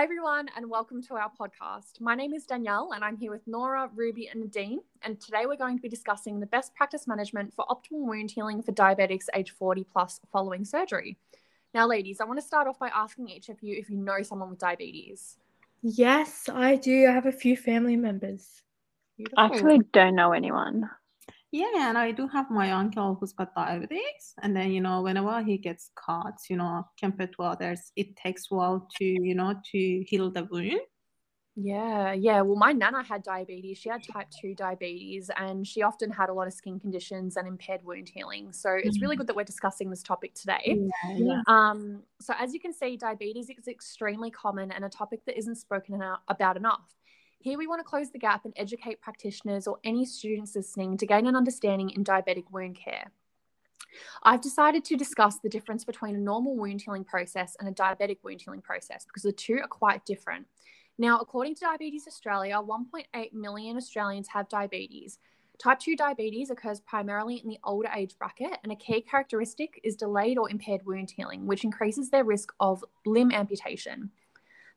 Hi, everyone, and welcome to our podcast. My name is Danielle, and I'm here with Nora, Ruby, and Nadine. And today we're going to be discussing the best practice management for optimal wound healing for diabetics age 40 plus following surgery. Now, ladies, I want to start off by asking each of you if you know someone with diabetes. Yes, I do. I have a few family members. Beautiful. I actually don't know anyone. Yeah, and I do have my uncle who's got diabetes, and then you know whenever he gets cuts, you know, compared to others, it takes a while to you know to heal the wound. Yeah, yeah. Well, my nana had diabetes. She had type 2 diabetes and she often had a lot of skin conditions and impaired wound healing. So it's really mm. good that we're discussing this topic today. Yeah, yeah. Um, so, as you can see, diabetes is extremely common and a topic that isn't spoken about enough. Here, we want to close the gap and educate practitioners or any students listening to gain an understanding in diabetic wound care. I've decided to discuss the difference between a normal wound healing process and a diabetic wound healing process because the two are quite different. Now, according to Diabetes Australia, 1.8 million Australians have diabetes. Type 2 diabetes occurs primarily in the older age bracket, and a key characteristic is delayed or impaired wound healing, which increases their risk of limb amputation.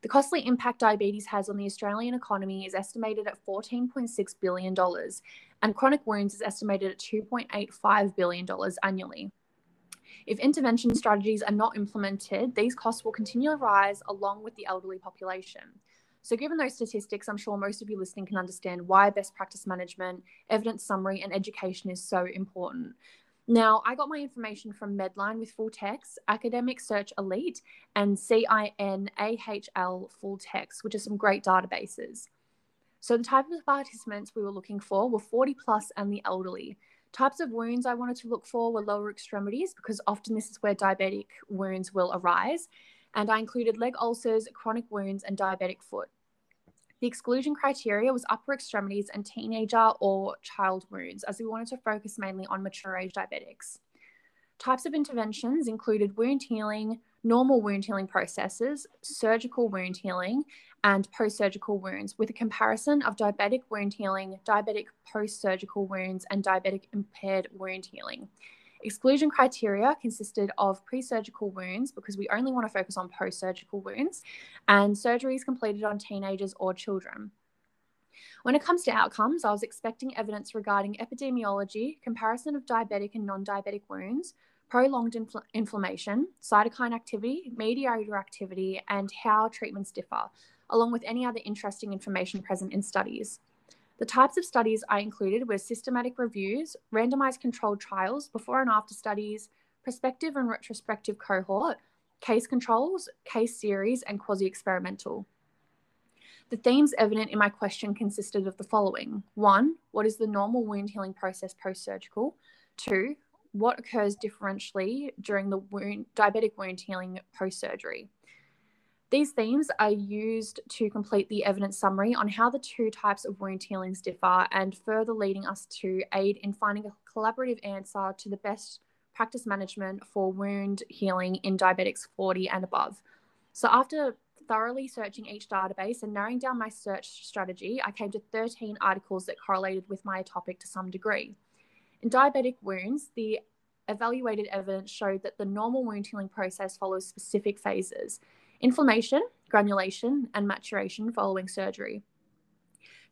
The costly impact diabetes has on the Australian economy is estimated at $14.6 billion, and chronic wounds is estimated at $2.85 billion annually. If intervention strategies are not implemented, these costs will continue to rise along with the elderly population. So, given those statistics, I'm sure most of you listening can understand why best practice management, evidence summary, and education is so important. Now, I got my information from Medline with full text, Academic Search Elite, and CINAHL full text, which are some great databases. So, the type of participants we were looking for were 40 plus and the elderly. Types of wounds I wanted to look for were lower extremities because often this is where diabetic wounds will arise. And I included leg ulcers, chronic wounds, and diabetic foot. The exclusion criteria was upper extremities and teenager or child wounds, as we wanted to focus mainly on mature age diabetics. Types of interventions included wound healing, normal wound healing processes, surgical wound healing, and post surgical wounds, with a comparison of diabetic wound healing, diabetic post surgical wounds, and diabetic impaired wound healing. Exclusion criteria consisted of pre surgical wounds because we only want to focus on post surgical wounds and surgeries completed on teenagers or children. When it comes to outcomes, I was expecting evidence regarding epidemiology, comparison of diabetic and non diabetic wounds, prolonged infl- inflammation, cytokine activity, mediator activity, and how treatments differ, along with any other interesting information present in studies. The types of studies I included were systematic reviews, randomized controlled trials, before and after studies, prospective and retrospective cohort, case controls, case series, and quasi experimental. The themes evident in my question consisted of the following one, what is the normal wound healing process post surgical? Two, what occurs differentially during the wound, diabetic wound healing post surgery? These themes are used to complete the evidence summary on how the two types of wound healings differ and further leading us to aid in finding a collaborative answer to the best practice management for wound healing in diabetics 40 and above. So, after thoroughly searching each database and narrowing down my search strategy, I came to 13 articles that correlated with my topic to some degree. In diabetic wounds, the evaluated evidence showed that the normal wound healing process follows specific phases inflammation, granulation, and maturation following surgery.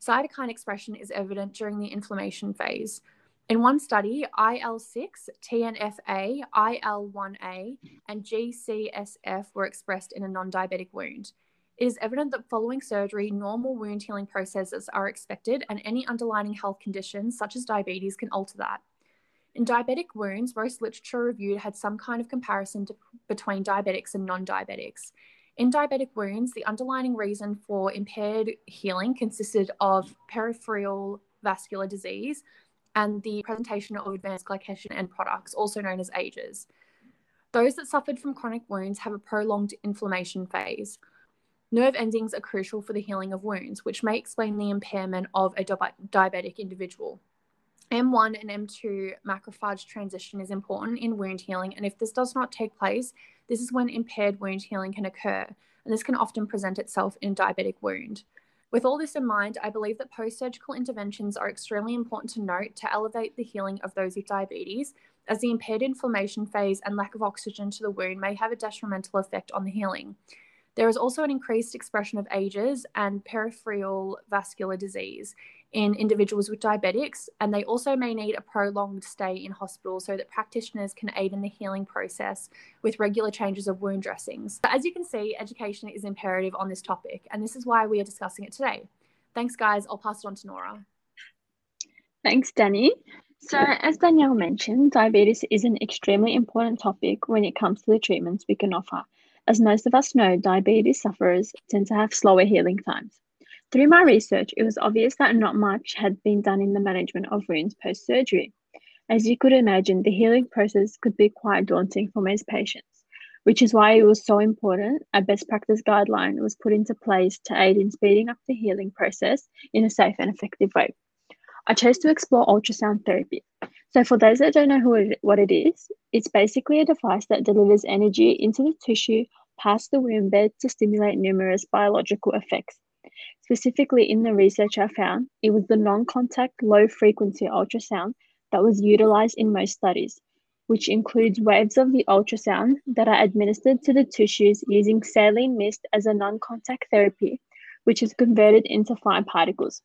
Cytokine expression is evident during the inflammation phase. In one study, IL 6, TNFA, IL 1A, and GCSF were expressed in a non diabetic wound. It is evident that following surgery, normal wound healing processes are expected, and any underlying health conditions, such as diabetes, can alter that. In diabetic wounds, most literature reviewed had some kind of comparison to, between diabetics and non diabetics. In diabetic wounds, the underlying reason for impaired healing consisted of peripheral vascular disease and the presentation of advanced glycation end products, also known as AGEs. Those that suffered from chronic wounds have a prolonged inflammation phase. Nerve endings are crucial for the healing of wounds, which may explain the impairment of a diabetic individual. M1 and M2 macrophage transition is important in wound healing, and if this does not take place, this is when impaired wound healing can occur, and this can often present itself in diabetic wound. With all this in mind, I believe that post surgical interventions are extremely important to note to elevate the healing of those with diabetes, as the impaired inflammation phase and lack of oxygen to the wound may have a detrimental effect on the healing. There is also an increased expression of AGEs and peripheral vascular disease in individuals with diabetics, and they also may need a prolonged stay in hospital so that practitioners can aid in the healing process with regular changes of wound dressings. As you can see, education is imperative on this topic, and this is why we are discussing it today. Thanks, guys. I'll pass it on to Nora. Thanks, Danny. So, as Danielle mentioned, diabetes is an extremely important topic when it comes to the treatments we can offer. As most of us know, diabetes sufferers tend to have slower healing times. Through my research, it was obvious that not much had been done in the management of wounds post surgery. As you could imagine, the healing process could be quite daunting for most patients, which is why it was so important a best practice guideline was put into place to aid in speeding up the healing process in a safe and effective way. I chose to explore ultrasound therapy. So, for those that don't know who it, what it is, it's basically a device that delivers energy into the tissue past the wound bed to stimulate numerous biological effects. Specifically, in the research I found, it was the non contact low frequency ultrasound that was utilized in most studies, which includes waves of the ultrasound that are administered to the tissues using saline mist as a non contact therapy, which is converted into fine particles.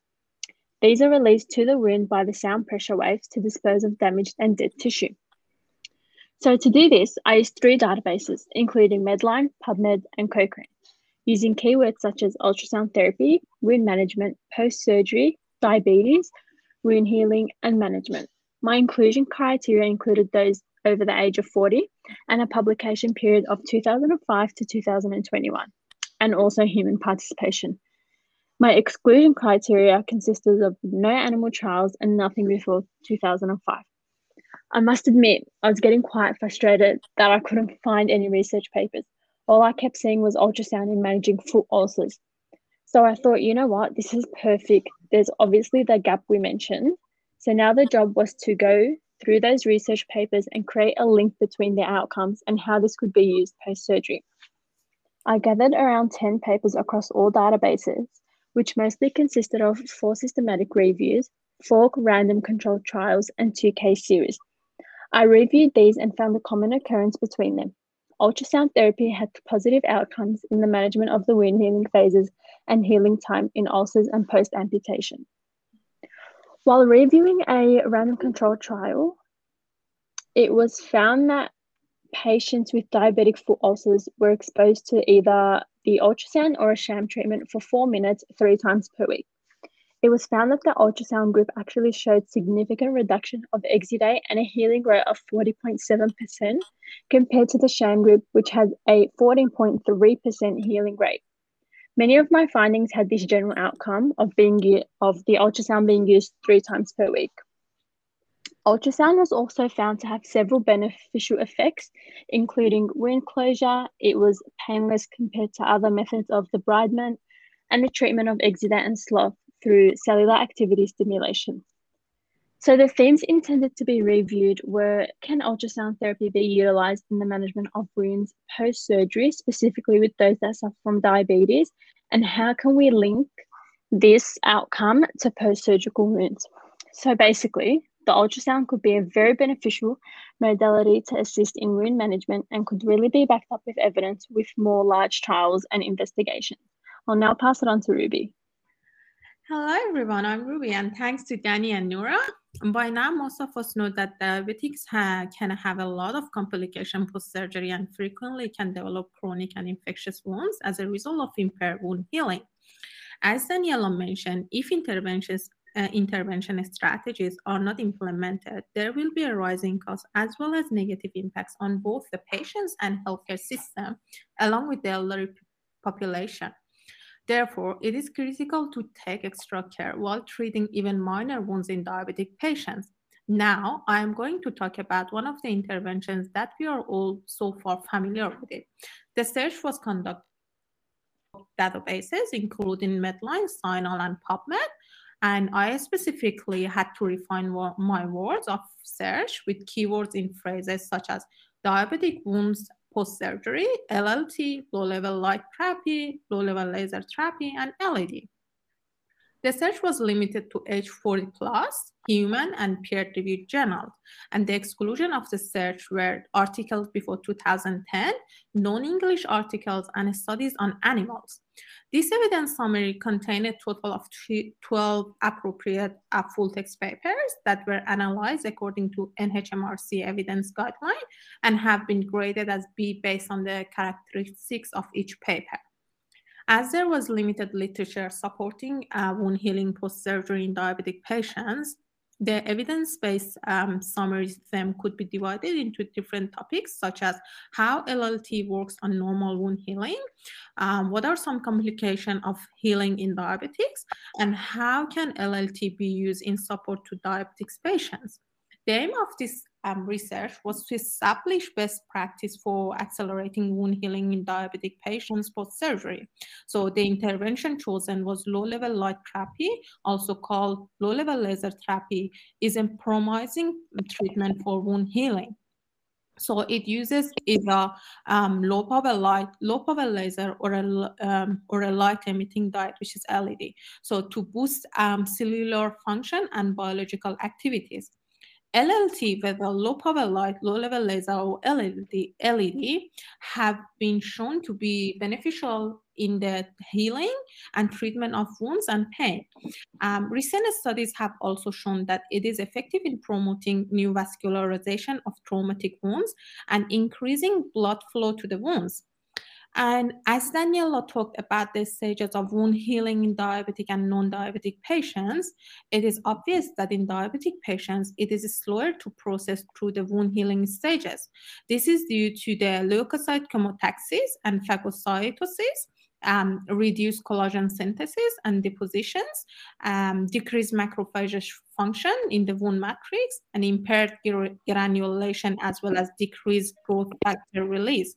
These are released to the wound by the sound pressure waves to dispose of damaged and dead tissue. So to do this, I used three databases, including Medline, PubMed, and Cochrane using keywords such as ultrasound therapy, wound management, post surgery, diabetes, wound healing, and management. My inclusion criteria included those over the age of 40 and a publication period of 2005 to 2021, and also human participation. My exclusion criteria consisted of no animal trials and nothing before 2005. I must admit, I was getting quite frustrated that I couldn't find any research papers all I kept seeing was ultrasound in managing foot ulcers. So I thought, you know what, this is perfect. There's obviously the gap we mentioned. So now the job was to go through those research papers and create a link between the outcomes and how this could be used post surgery. I gathered around 10 papers across all databases, which mostly consisted of four systematic reviews, four random controlled trials, and two case series. I reviewed these and found a common occurrence between them ultrasound therapy had positive outcomes in the management of the wound healing phases and healing time in ulcers and post amputation. While reviewing a random controlled trial, it was found that patients with diabetic foot ulcers were exposed to either the ultrasound or a sham treatment for four minutes three times per week. It was found that the ultrasound group actually showed significant reduction of exudate and a healing rate of 40.7% compared to the sham group, which had a 14.3% healing rate. Many of my findings had this general outcome of being of the ultrasound being used three times per week. Ultrasound was also found to have several beneficial effects, including wound closure. It was painless compared to other methods of debridement and the treatment of exudate and slough through cellular activity stimulation. So the themes intended to be reviewed were can ultrasound therapy be utilized in the management of wounds post surgery, specifically with those that suffer from diabetes, and how can we link this outcome to post surgical wounds? So basically, the ultrasound could be a very beneficial modality to assist in wound management and could really be backed up with evidence with more large trials and investigations. I'll now pass it on to Ruby. Hello, everyone. I'm Ruby, and thanks to Danny and Nora. By now, most of us know that diabetics ha can have a lot of complication post-surgery and frequently can develop chronic and infectious wounds as a result of impaired wound healing. As Daniela mentioned, if interventions uh, intervention strategies are not implemented, there will be a rising cost as well as negative impacts on both the patients and healthcare system, along with the elderly population. Therefore, it is critical to take extra care while treating even minor wounds in diabetic patients. Now, I am going to talk about one of the interventions that we are all so far familiar with it. The search was conducted databases, including Medline, CINAHL, and PubMed, and I specifically had to refine my words of search with keywords in phrases such as diabetic wounds post-surgery, LLT, low-level light therapy, low-level laser therapy, and LED. The search was limited to age 40 plus, human and peer-reviewed journals, and the exclusion of the search were articles before 2010, non-English articles, and studies on animals. This evidence summary contained a total of 12 appropriate full-text papers that were analyzed according to NHMRC evidence guideline and have been graded as B based on the characteristics of each paper. As there was limited literature supporting uh, wound healing post-surgery in diabetic patients, the evidence-based um, summaries them could be divided into different topics such as how LLT works on normal wound healing, um, what are some complications of healing in diabetics, and how can LLT be used in support to diabetics patients. The aim of this um, research was to establish best practice for accelerating wound healing in diabetic patients post-surgery. So the intervention chosen was low-level light therapy, also called low-level laser therapy, is a promising treatment for wound healing. So it uses either um, low power light, low power laser, or a um, or a light emitting diode, which is LED. So to boost um, cellular function and biological activities. LLT, whether low power light, low level laser, or LED, LED, have been shown to be beneficial in the healing and treatment of wounds and pain. Um, recent studies have also shown that it is effective in promoting neovascularization of traumatic wounds and increasing blood flow to the wounds. And as Daniela talked about the stages of wound healing in diabetic and non-diabetic patients, it is obvious that in diabetic patients, it is slower to process through the wound healing stages. This is due to the leukocyte chemotaxis and phagocytosis, um, reduced collagen synthesis and depositions, um, decreased macrophage function in the wound matrix, and impaired granulation as well as decreased growth factor release.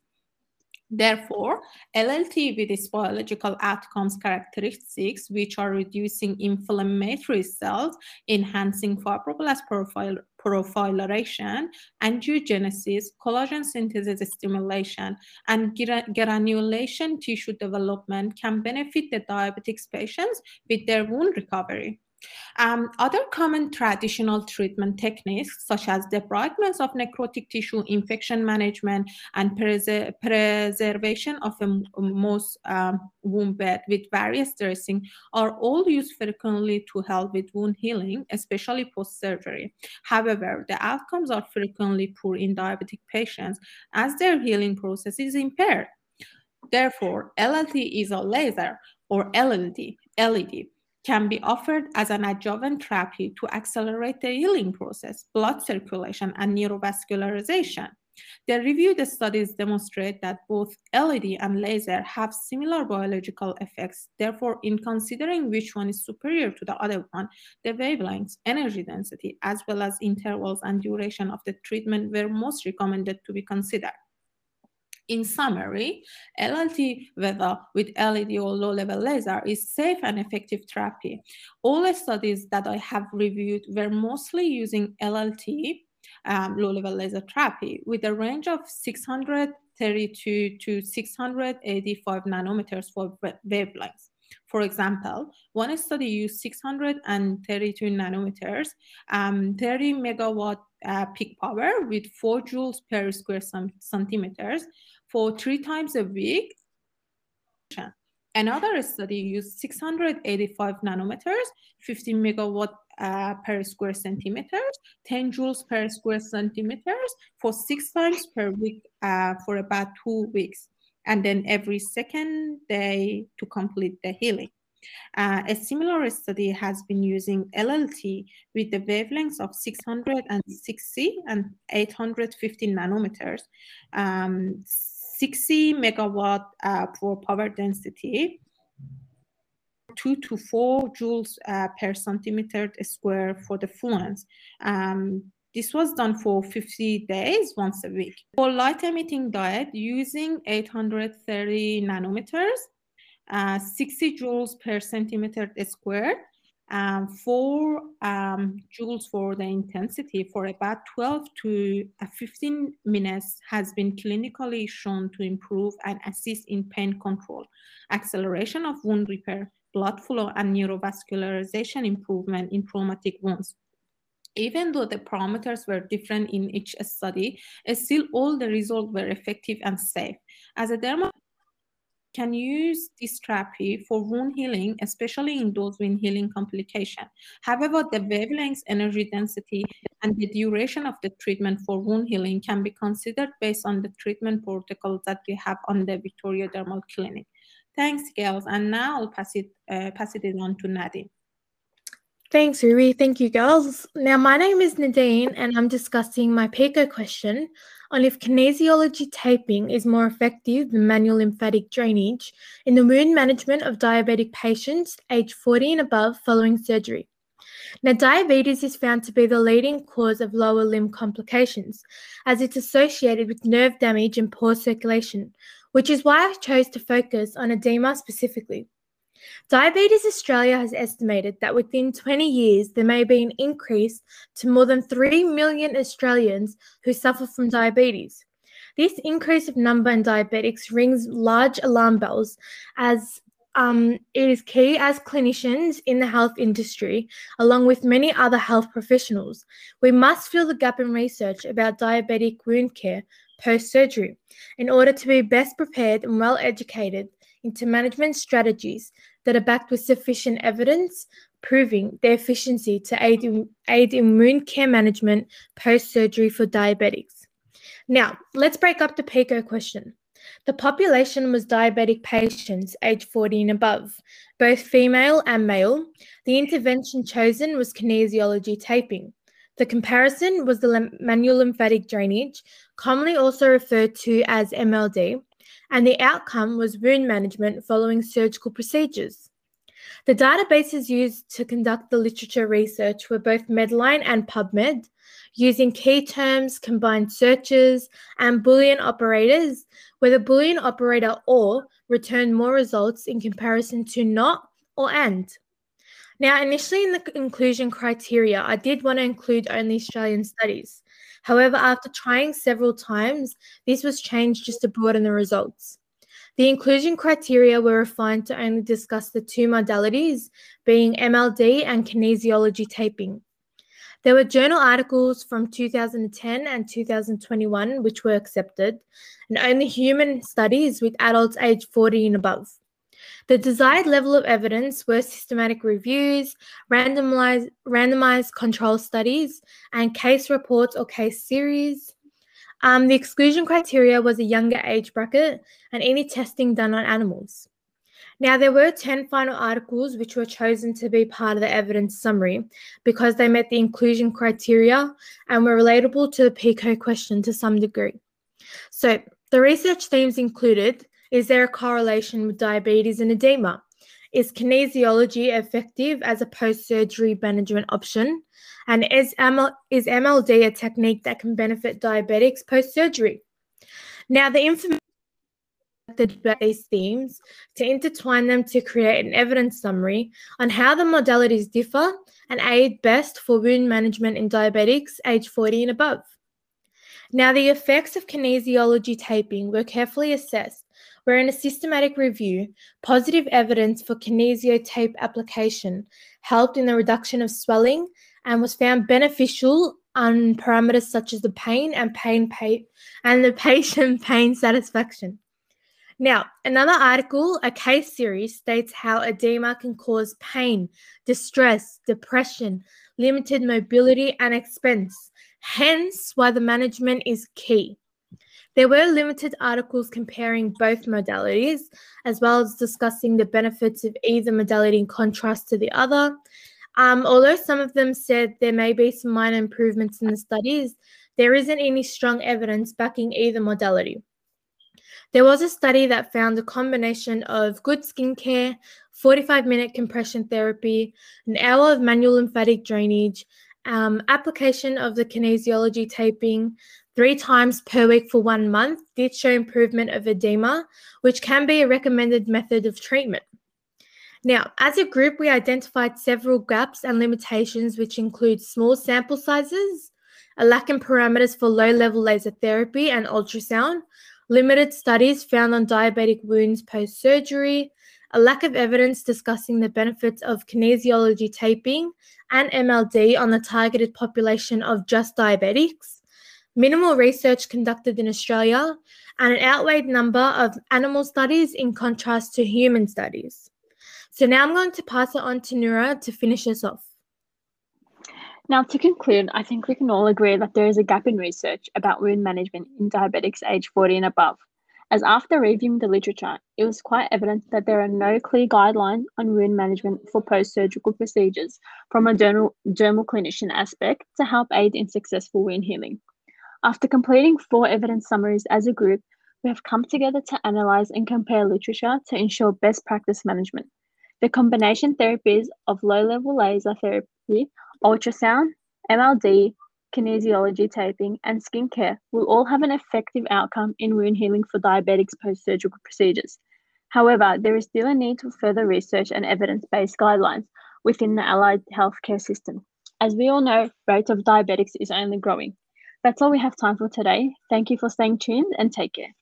Therefore, LLT with its biological outcomes characteristics, which are reducing inflammatory cells, enhancing fibroblast profile, proliferation, angiogenesis, collagen synthesis stimulation, and granulation tissue development can benefit the diabetic patients with their wound recovery. Um, other common traditional treatment techniques, such as debridement of necrotic tissue, infection management, and preser preservation of a most um, wound bed with various dressing, are all used frequently to help with wound healing, especially post-surgery. However, the outcomes are frequently poor in diabetic patients as their healing process is impaired. Therefore, LLT is a laser or LED, LED can be offered as an adjuvant therapy to accelerate the healing process, blood circulation, and neurovascularization. The reviewed studies demonstrate that both LED and laser have similar biological effects. Therefore, in considering which one is superior to the other one, the wavelengths, energy density, as well as intervals and duration of the treatment were most recommended to be considered. In summary, LLT, whether with LED or low-level laser, is safe and effective therapy. All the studies that I have reviewed were mostly using LLT, um, low-level laser therapy, with a range of 632 to 685 nanometers for wavelengths. For example, one study used 632 nanometers, um, 30 megawatt uh, peak power with 4 joules per square centimeters for three times a week. Another study used 685 nanometers, 15 megawatt uh, per square centimeters, 10 joules per square centimeters for six times per week uh, for about two weeks, and then every second day to complete the healing. Uh, a similar study has been using LLT with the wavelengths of 660 and 850 nanometers. Um, 60 megawatt uh, for power density, two to four joules uh, per centimeter square for the fluence. Um, this was done for 50 days, once a week. For light emitting diode, using 830 nanometers, uh, 60 joules per centimeter square, um, four um, joules for the intensity for about 12 to uh, 15 minutes has been clinically shown to improve and assist in pain control, acceleration of wound repair, blood flow and neurovascularization improvement in traumatic wounds. Even though the parameters were different in each study, still all the results were effective and safe. As a dermatologist, can use this therapy for wound healing, especially in those wound healing complication. However, the wavelength, energy density, and the duration of the treatment for wound healing can be considered based on the treatment protocols that we have on the Victoria Dermal Clinic. Thanks, girls. And now I'll pass it uh, pass it on to Nadine. Thanks, Ruby. Thank you, girls. Now, my name is Nadine, and I'm discussing my PICO question on if kinesiology taping is more effective than manual lymphatic drainage in the wound management of diabetic patients aged 40 and above following surgery. Now, diabetes is found to be the leading cause of lower limb complications, as it's associated with nerve damage and poor circulation, which is why I chose to focus on edema specifically. Diabetes Australia has estimated that within 20 years, there may be an increase to more than 3 million Australians who suffer from diabetes. This increase of number in diabetics rings large alarm bells as um, it is key as clinicians in the health industry, along with many other health professionals. We must fill the gap in research about diabetic wound care post surgery in order to be best prepared and well educated into management strategies that are backed with sufficient evidence proving their efficiency to aid in, aid in wound care management post surgery for diabetics. Now, let's break up the PICO question. The population was diabetic patients aged 40 and above, both female and male. The intervention chosen was kinesiology taping. The comparison was the manual lymphatic drainage, commonly also referred to as MLD, and the outcome was wound management following surgical procedures. The databases used to conduct the literature research were both Medline and PubMed, using key terms, combined searches, and Boolean operators, where the Boolean operator or returned more results in comparison to not or and. Now, initially in the inclusion criteria, I did want to include only Australian studies. However, after trying several times, this was changed just to broaden the results. The inclusion criteria were refined to only discuss the two modalities, being MLD and kinesiology taping. There were journal articles from 2010 and 2021 which were accepted, and only human studies with adults aged 40 and above. The desired level of evidence were systematic reviews, randomized, randomized control studies, and case reports or case series. Um, the exclusion criteria was a younger age bracket and any testing done on animals. Now, there were 10 final articles which were chosen to be part of the evidence summary because they met the inclusion criteria and were relatable to the PICO question to some degree. So, the research themes included is there a correlation with diabetes and edema? Is kinesiology effective as a post surgery management option? And is, ML, is MLD a technique that can benefit diabetics post surgery? Now, the information about these themes to intertwine them to create an evidence summary on how the modalities differ and aid best for wound management in diabetics age 40 and above. Now, the effects of kinesiology taping were carefully assessed where in a systematic review, positive evidence for kinesio tape application helped in the reduction of swelling and was found beneficial on parameters such as the pain and pain and the patient pain satisfaction. Now, another article, a case series, states how edema can cause pain, distress, depression, limited mobility, and expense, hence, why the management is key. There were limited articles comparing both modalities, as well as discussing the benefits of either modality in contrast to the other. Um, although some of them said there may be some minor improvements in the studies, there isn't any strong evidence backing either modality. There was a study that found a combination of good skincare, 45 minute compression therapy, an hour of manual lymphatic drainage, um, application of the kinesiology taping, three times per week for one month did show improvement of edema, which can be a recommended method of treatment. Now, as a group, we identified several gaps and limitations, which include small sample sizes, a lack in parameters for low level laser therapy and ultrasound, limited studies found on diabetic wounds post surgery, a lack of evidence discussing the benefits of kinesiology taping and MLD on the targeted population of just diabetics, minimal research conducted in Australia, and an outweighed number of animal studies in contrast to human studies. So now I'm going to pass it on to Noura to finish us off. Now, to conclude, I think we can all agree that there is a gap in research about wound management in diabetics age 40 and above as after reviewing the literature, it was quite evident that there are no clear guidelines on wound management for post-surgical procedures from a dermal, dermal clinician aspect to help aid in successful wound healing. After completing four evidence summaries as a group, we have come together to analyze and compare literature to ensure best practice management. The combination therapies of low-level laser therapy, ultrasound, MLD, kinesiology taping, and skincare will all have an effective outcome in wound healing for diabetics post surgical procedures. However, there is still a need for further research and evidence based guidelines within the allied healthcare system. As we all know, rate of diabetics is only growing. That's all we have time for today. Thank you for staying tuned and take care.